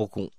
pour qu'on